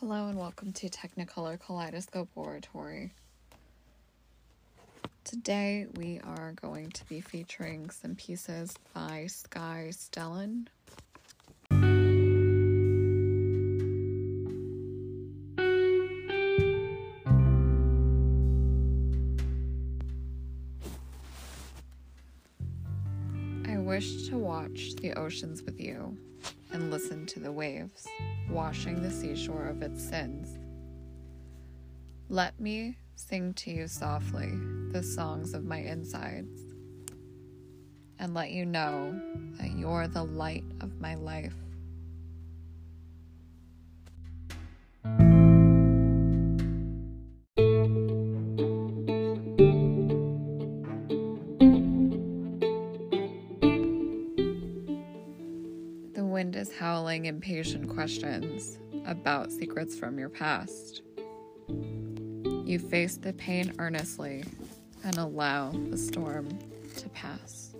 Hello and welcome to Technicolor Kaleidoscope Oratory. Today we are going to be featuring some pieces by Skye Stellan. I wish to watch the oceans with you and listen to the waves washing the seashore of its sins. Let me sing to you softly the songs of my insides and let you know that you're the light of my life. Wind is howling impatient questions about secrets from your past. You face the pain earnestly and allow the storm to pass.